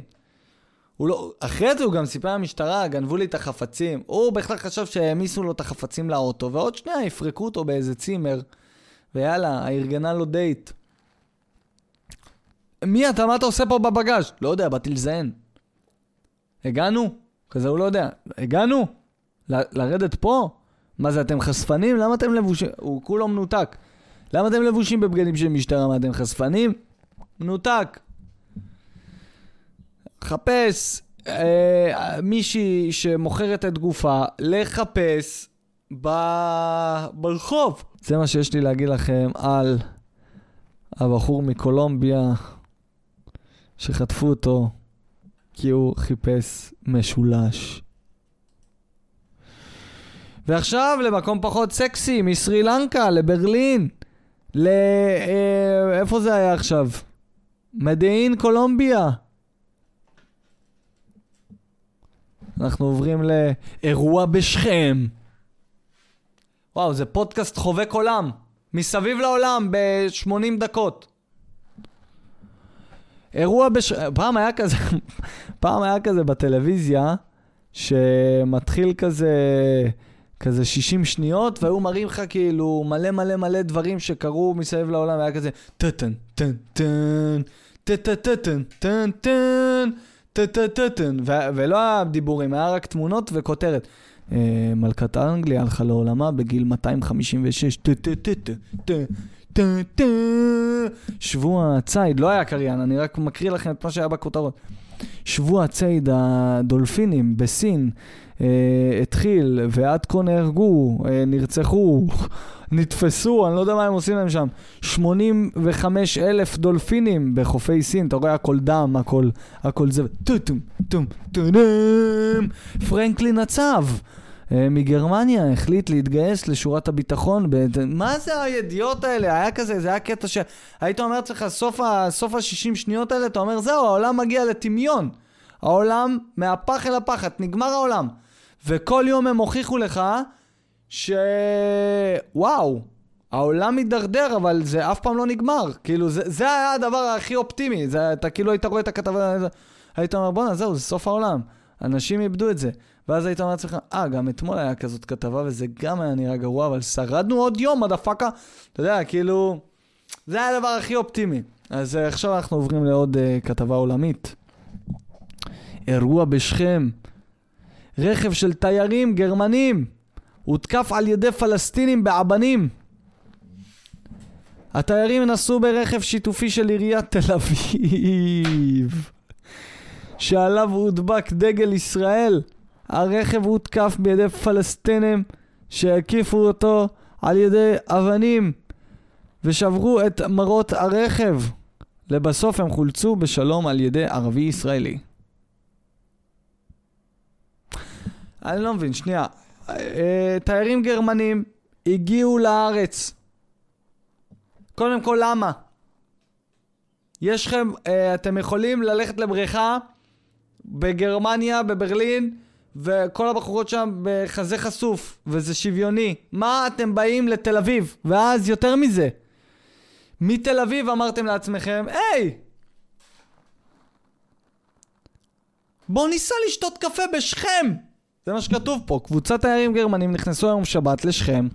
הוא לא... אחרי זה הוא גם סיפר למשטרה, גנבו לי את החפצים. הוא בכלל חשב שהעמיסו לו את החפצים לאוטו, ועוד שנייה יפרקו אותו באיזה צימר, ויאללה, ארגנה לו דייט. מי אתה? מה אתה עושה פה בבגאז'? לא יודע, באתי לזיין. הגענו? כזה הוא לא יודע. הגענו? ל- לרדת פה? מה זה, אתם חשפנים? למה אתם לבושים? הוא כולו מנותק. למה אתם לבושים בבגדים של משטרה? מה, אתם חשפנים? מנותק. חפש אה, מישהי שמוכרת את גופה, לחפש ב... ברחוב. זה מה שיש לי להגיד לכם על הבחור מקולומביה שחטפו אותו כי הוא חיפש משולש. ועכשיו למקום פחות סקסי, מסרי לנקה לברלין. ל... אה, איפה זה היה עכשיו? מדיעין קולומביה. אנחנו עוברים לאירוע בשכם. וואו, זה פודקאסט חובק עולם. מסביב לעולם ב-80 דקות. אירוע בש... פעם היה כזה, [LAUGHS] פעם היה כזה בטלוויזיה, שמתחיל כזה, כזה 60 שניות, והיו מראים לך כאילו מלא מלא מלא דברים שקרו מסביב לעולם, והיה כזה טטן, טן, טן, טטן, טטן, טן, טן. טטטטן, ולא היה דיבורים, היה רק תמונות וכותרת. אה, מלכת אנגליה הלכה לעולמה בגיל 256. טה טה טה טה טה טה טה שבוע הציד, לא היה קריין, אני רק מקריא לכם את מה שהיה בכותרות. שבוע הציד הדולפינים בסין התחיל, ועד כה נהרגו, נרצחו, נתפסו, אני לא יודע מה הם עושים להם שם. 85 אלף דולפינים בחופי סין, אתה רואה הכל דם, הכל, הכל זה, טוטום, טום, טום, פרנקלין הצב. אה, מגרמניה החליט להתגייס לשורת הביטחון. ב... מה זה הידיעות האלה? היה כזה, זה היה קטע שהיית אומר לעצמך, סוף ה-60 שניות האלה, אתה אומר, זהו, העולם מגיע לטמיון. העולם מהפח אל הפחד, נגמר העולם. וכל יום הם הוכיחו לך ש... וואו, העולם מידרדר, אבל זה אף פעם לא נגמר. כאילו, זה, זה היה הדבר הכי אופטימי. זה, אתה כאילו היית רואה את הכתבה, היית אומר, בואנה, זהו, זה סוף העולם. אנשים איבדו את זה. ואז היית אומר לעצמך, אה, גם אתמול היה כזאת כתבה, וזה גם היה נראה גרוע, אבל שרדנו עוד יום, מדפאקה. אתה יודע, כאילו, זה היה הדבר הכי אופטימי. אז uh, עכשיו אנחנו עוברים לעוד uh, כתבה עולמית. אירוע בשכם. רכב של תיירים גרמנים הותקף על ידי פלסטינים באבנים. התיירים נסעו ברכב שיתופי של עיריית תל אביב, שעליו הודבק דגל ישראל. הרכב הותקף בידי פלסטינים שהקיפו אותו על ידי אבנים ושברו את מרות הרכב. לבסוף הם חולצו בשלום על ידי ערבי ישראלי. אני לא מבין, שנייה. אה, תיירים גרמנים הגיעו לארץ. קודם כל, למה? יש לכם, אה, אתם יכולים ללכת לבריכה בגרמניה, בברלין, וכל הבחורות שם בחזה חשוף, וזה שוויוני. מה אתם באים לתל אביב? ואז יותר מזה. מתל אביב אמרתם לעצמכם, היי! בואו ניסע לשתות קפה בשכם! זה מה שכתוב פה. קבוצת תיירים גרמנים נכנסו היום שבת לשכם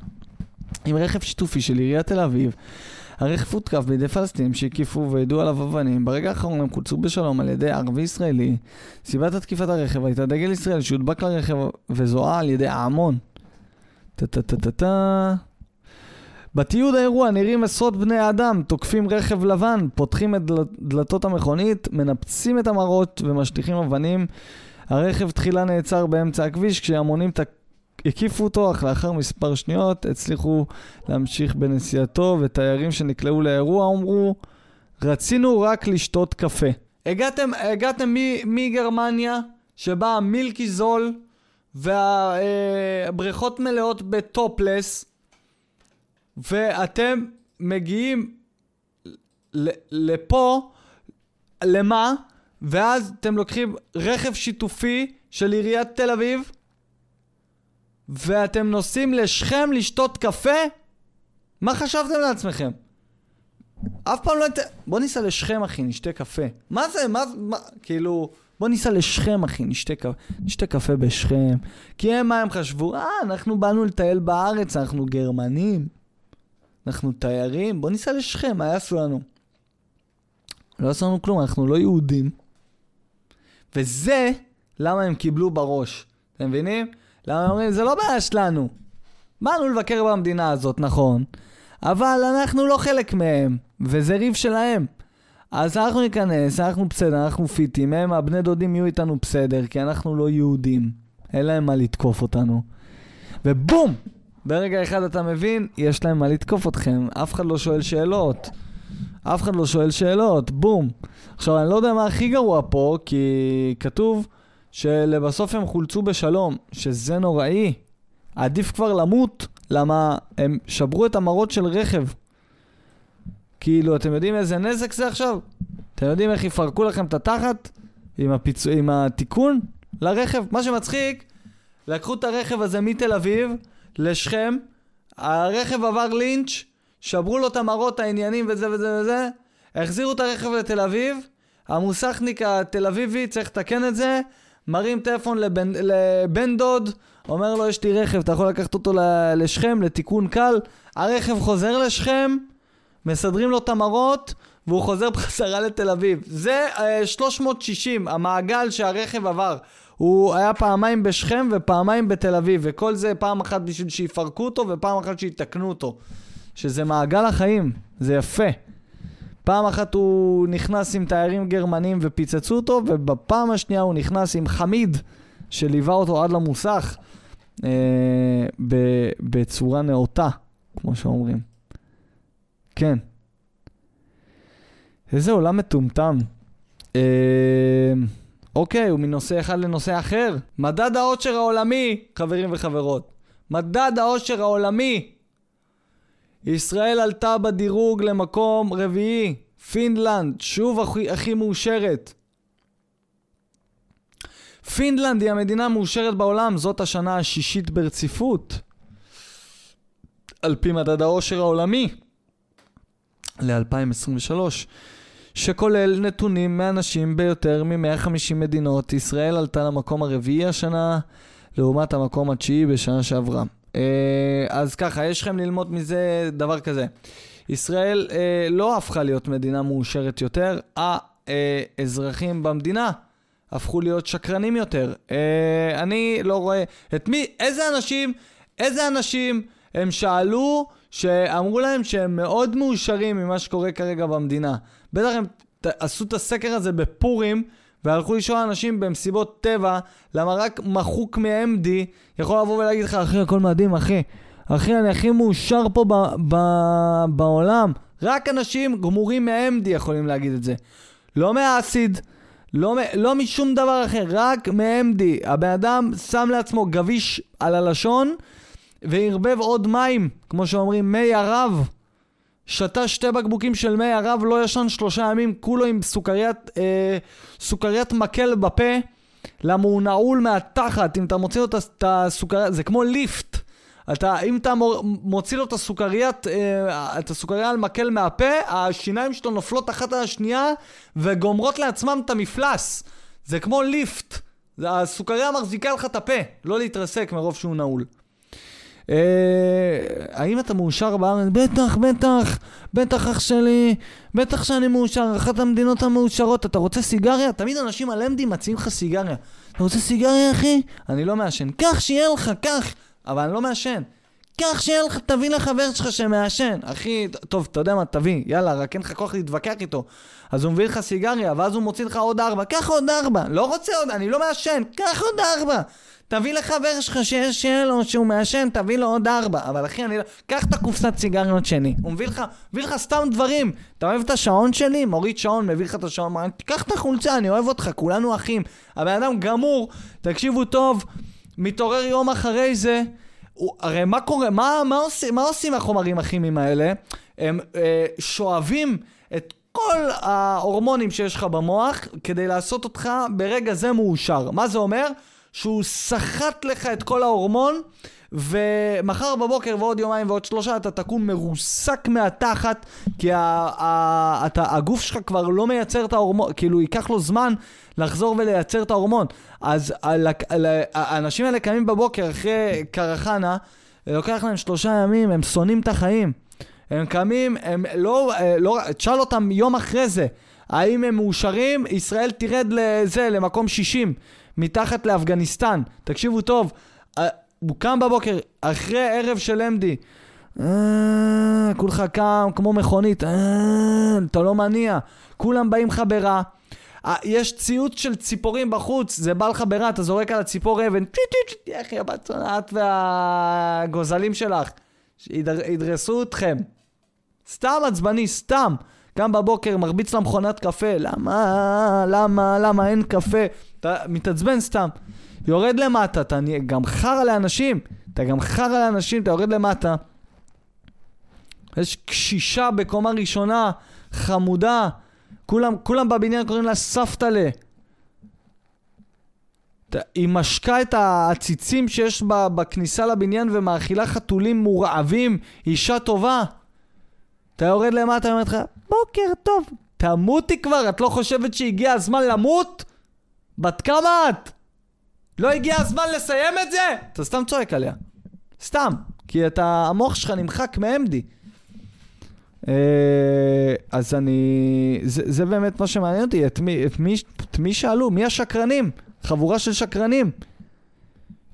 עם רכב שיתופי של עיריית תל אביב. הרכב הותקף בידי פלסטינים שהקיפו והעדו עליו אבנים. ברגע האחרון הם קולצו בשלום על ידי ערבי ישראלי. סיבת התקיפת הרכב הייתה דגל ישראל שהודבק לרכב וזוהה על ידי ההמון. טה-טה-טה-טה. בתיעוד האירוע נראים עשרות בני אדם תוקפים רכב לבן, פותחים את דלתות המכונית, מנפצים את המראות ומשטיחים אבנים הרכב תחילה נעצר באמצע הכביש כשהמונים תק... הקיפו אותו, אך לאחר מספר שניות הצליחו להמשיך בנסיעתו, ותיירים שנקלעו לאירוע אמרו, רצינו רק לשתות קפה. הגעתם, הגעתם מגרמניה, שבה מילקי זול והבריכות מלאות בטופלס, ואתם מגיעים לפה, למה? ואז אתם לוקחים רכב שיתופי של עיריית תל אביב, ואתם נוסעים לשכם לשתות קפה? מה חשבתם לעצמכם? אף פעם לא... בוא ניסע לשכם, אחי, נשתה קפה. מה זה? מה... מה... כאילו... בוא ניסע לשכם, אחי, נשתה, נשתה קפה בשכם. כי הם, מה הם חשבו? אה, אנחנו באנו לטייל בארץ, אנחנו גרמנים. אנחנו תיירים, בוא ניסע לשכם, מה יעשו לנו? לא עשו לנו כלום, אנחנו לא יהודים. וזה למה הם קיבלו בראש. אתם מבינים? למה הם אומרים, זה לא בעיה שלנו. באנו לבקר במדינה הזאת, נכון, אבל אנחנו לא חלק מהם, וזה ריב שלהם. אז אנחנו ניכנס, אנחנו בסדר, אנחנו פיטים, הם, הבני דודים יהיו איתנו בסדר, כי אנחנו לא יהודים. אין להם מה לתקוף אותנו. ובום! ברגע אחד אתה מבין, יש להם מה לתקוף אתכם. אף אחד לא שואל שאלות. אף אחד לא שואל שאלות, בום. עכשיו, אני לא יודע מה הכי גרוע פה, כי כתוב שלבסוף הם חולצו בשלום, שזה נוראי. עדיף כבר למות, למה הם שברו את המראות של רכב. כאילו, אתם יודעים איזה נזק זה עכשיו? אתם יודעים איך יפרקו לכם את התחת? עם, הפיצ... עם התיקון לרכב? מה שמצחיק, לקחו את הרכב הזה מתל אביב לשכם, הרכב עבר לינץ', שברו לו את המראות, העניינים וזה וזה וזה, החזירו את הרכב לתל אביב, המוסכניק התל אביבי צריך לתקן את זה, מרים טלפון לבן, לבן דוד, אומר לו יש לי רכב, אתה יכול לקחת אותו לשכם לתיקון קל, הרכב חוזר לשכם, מסדרים לו את המראות, והוא חוזר [LAUGHS] בחזרה לתל אביב. זה uh, אה, 360, המעגל שהרכב עבר. הוא היה פעמיים בשכם ופעמיים בתל אביב, וכל זה פעם אחת בשביל שיפרקו אותו ופעם אחת שיתקנו אותו. שזה מעגל החיים, זה יפה. פעם אחת הוא נכנס עם תיירים גרמנים ופיצצו אותו, ובפעם השנייה הוא נכנס עם חמיד, שליווה אותו עד למוסך, אה, בצורה נאותה, כמו שאומרים. כן. איזה עולם מטומטם. אה, אוקיי, הוא מנושא אחד לנושא אחר. מדד העושר העולמי, חברים וחברות. מדד האושר העולמי. ישראל עלתה בדירוג למקום רביעי. פינלנד, שוב הכי, הכי מאושרת. פינלנד היא המדינה המאושרת בעולם, זאת השנה השישית ברציפות. על פי מדד האושר העולמי ל-2023. שכולל נתונים מאנשים ביותר מ-150 מדינות. ישראל עלתה למקום הרביעי השנה, לעומת המקום התשיעי בשנה שעברה. אה, אז ככה, יש לכם ללמוד מזה דבר כזה. ישראל אה, לא הפכה להיות מדינה מאושרת יותר, האזרחים במדינה הפכו להיות שקרנים יותר. אה, אני לא רואה את מי, איזה אנשים, איזה אנשים הם שאלו שאמרו להם שהם מאוד מאושרים ממה שקורה כרגע במדינה. בטח הם עשו את הסקר הזה בפורים, והלכו לשאול אנשים במסיבות טבע, למה רק מחוק מ-MD יכול לבוא ולהגיד לך, אחי, הכל מדהים, אחי. אחי, אני הכי מאושר פה ב- ב- בעולם. רק אנשים גמורים מ-MD יכולים להגיד את זה. לא מהאסיד, לא, לא משום דבר אחר, רק מ-MD. הבן אדם שם לעצמו גביש על הלשון וערבב עוד מים, כמו שאומרים, מי ערב. שתה שתי בקבוקים של מי ערב, לא ישן שלושה ימים, כולו עם סוכריית, אה, סוכריית מקל בפה, למה הוא נעול מהתחת, אם אתה מוציא לו את הסוכרייה, זה כמו ליפט. אתה, אם אתה מוציא לו את הסוכריית, אה, את הסוכריה על מקל מהפה, השיניים שלו נופלות אחת על השנייה וגומרות לעצמם את המפלס. זה כמו ליפט. הסוכריה מחזיקה לך את הפה, לא להתרסק מרוב שהוא נעול. אה, האם אתה מאושר בארץ? בטח, בטח, בטח אח שלי, בטח שאני מאושר, אחת המדינות המאושרות. אתה רוצה סיגריה? תמיד אנשים על אמדי מציעים לך סיגריה. אתה רוצה סיגריה, אחי? אני לא מעשן. קח, שיהיה לך, קח. אבל אני לא מעשן. קח שיהיה לך, תביא לחבר שלך שמעשן. אחי, טוב, אתה יודע מה, תביא, יאללה, רק אין לך כוח להתווכח איתו. אז הוא מביא לך סיגריה, ואז הוא מוציא לך עוד ארבע. קח עוד ארבע. לא רוצה עוד, אני לא מעשן. קח עוד ארבע. תביא לחבר שלך שיש לו שהוא מעשן, תביא לו עוד ארבע. אבל אחי, אני לא... קח את הקופסת סיגריות שלי. הוא מביא לך, מביא לך סתם דברים. אתה אוהב את השעון שלי? מוריד שעון, מביא לך את השעון. קח את החולצה, אני אוהב אותך, כולנו אחים. הבן אדם גמור, תקשיבו טוב, מתעורר יום אחרי זה. הוא, הרי מה קורה, מה, מה, עושים, מה עושים החומרים הכימיים האלה? הם אה, שואבים את כל ההורמונים שיש לך במוח כדי לעשות אותך ברגע זה מאושר. מה זה אומר? שהוא סחט לך את כל ההורמון, ומחר בבוקר ועוד יומיים ועוד שלושה אתה תקום מרוסק מהתחת, כי ה- ה- אתה, הגוף שלך כבר לא מייצר את ההורמון, כאילו ייקח לו זמן לחזור ולייצר את ההורמון. אז על, על, האנשים האלה קמים בבוקר אחרי קרחנה, לוקח להם שלושה ימים, הם שונאים את החיים. הם קמים, הם לא, לא, תשאל אותם יום אחרי זה, האם הם מאושרים? ישראל תרד לזה, למקום 60. מתחת לאפגניסטן. תקשיבו טוב, אה, הוא קם בבוקר, אחרי ערב של אמדי. אה, כולך קם כמו מכונית, אה, אתה לא מניע. כולם באים לך ברע. יש ציוץ של ציפורים בחוץ, זה בא לך ברע, אתה זורק על הציפור אבן, איך הבת זונה, את והגוזלים שלך, שידרסו אתכם. סתם עצבני, סתם. קם בבוקר, מרביץ למכונת קפה, למה, למה, למה אין קפה? אתה מתעצבן סתם. יורד למטה, אתה גם חרא לאנשים, אתה גם חרא לאנשים, אתה יורד למטה. יש קשישה בקומה ראשונה, חמודה, כולם, כולם בבניין קוראים לה סבתלה. היא משקה את העציצים שיש בכניסה לבניין ומאכילה חתולים מורעבים, אישה טובה. אתה יורד למטה ואומרת לך, בוקר טוב, תמותי כבר, את לא חושבת שהגיע הזמן למות? בת כמה את? לא הגיע הזמן לסיים את זה? אתה סתם צועק עליה. סתם. כי אתה, המוח שלך נמחק מ-MD. אה, אז אני... זה, זה באמת מה שמעניין אותי. את מי, את, מי, את מי שאלו? מי השקרנים? חבורה של שקרנים.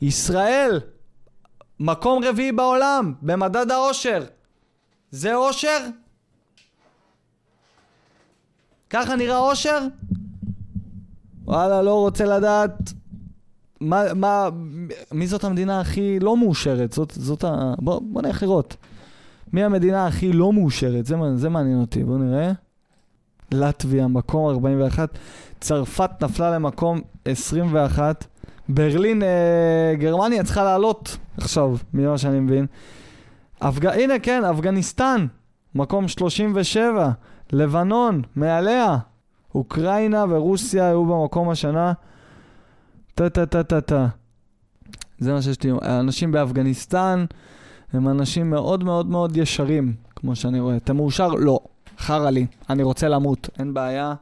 ישראל, מקום רביעי בעולם, במדד האושר. זה אושר? ככה נראה אושר? וואלה, לא רוצה לדעת מה, מה, מי זאת המדינה הכי לא מאושרת? זאת, זאת ה... בוא, בוא נלך לראות. מי המדינה הכי לא מאושרת? זה, זה מעניין אותי, בואו נראה. לטביה, מקום 41. צרפת נפלה למקום 21. ברלין, אה, גרמניה צריכה לעלות עכשיו, ממה שאני מבין. אפג... הנה, כן, אפגניסטן, מקום 37. לבנון, מעליה. אוקראינה ורוסיה היו במקום השנה. טה-טה-טה-טה-טה. זה מה שיש לי. האנשים באפגניסטן הם אנשים מאוד מאוד מאוד ישרים, כמו שאני רואה. אתה מאושר? לא. חרא לי. אני רוצה למות. אין בעיה.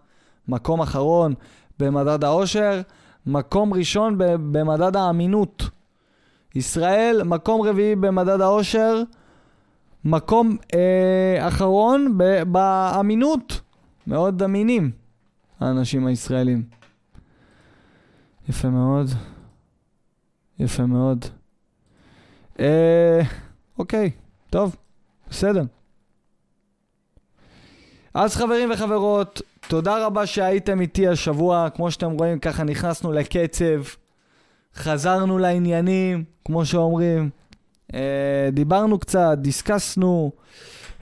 מקום אחרון במדד האושר, מקום ראשון במדד האמינות. ישראל, מקום רביעי במדד האושר, מקום אה, אחרון באמינות. מאוד אמינים, האנשים הישראלים. יפה מאוד. יפה מאוד. אה, אוקיי, טוב, בסדר. אז חברים וחברות, תודה רבה שהייתם איתי השבוע. כמו שאתם רואים, ככה נכנסנו לקצב, חזרנו לעניינים, כמו שאומרים. אה, דיברנו קצת, דיסקסנו.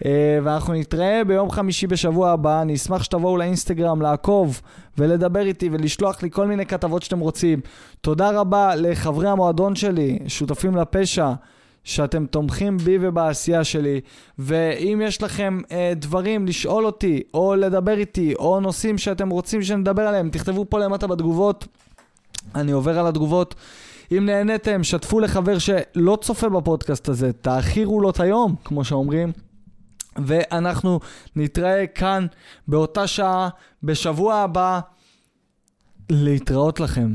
אה, ואנחנו נתראה ביום חמישי בשבוע הבא. אני אשמח שתבואו לאינסטגרם לעקוב ולדבר איתי ולשלוח לי כל מיני כתבות שאתם רוצים. תודה רבה לחברי המועדון שלי, שותפים לפשע. שאתם תומכים בי ובעשייה שלי, ואם יש לכם אה, דברים לשאול אותי, או לדבר איתי, או נושאים שאתם רוצים שנדבר עליהם, תכתבו פה למטה בתגובות, אני עובר על התגובות. אם נהניתם, שתפו לחבר שלא צופה בפודקאסט הזה, תאכירו לו את היום, כמו שאומרים. ואנחנו נתראה כאן באותה שעה בשבוע הבא. להתראות לכם.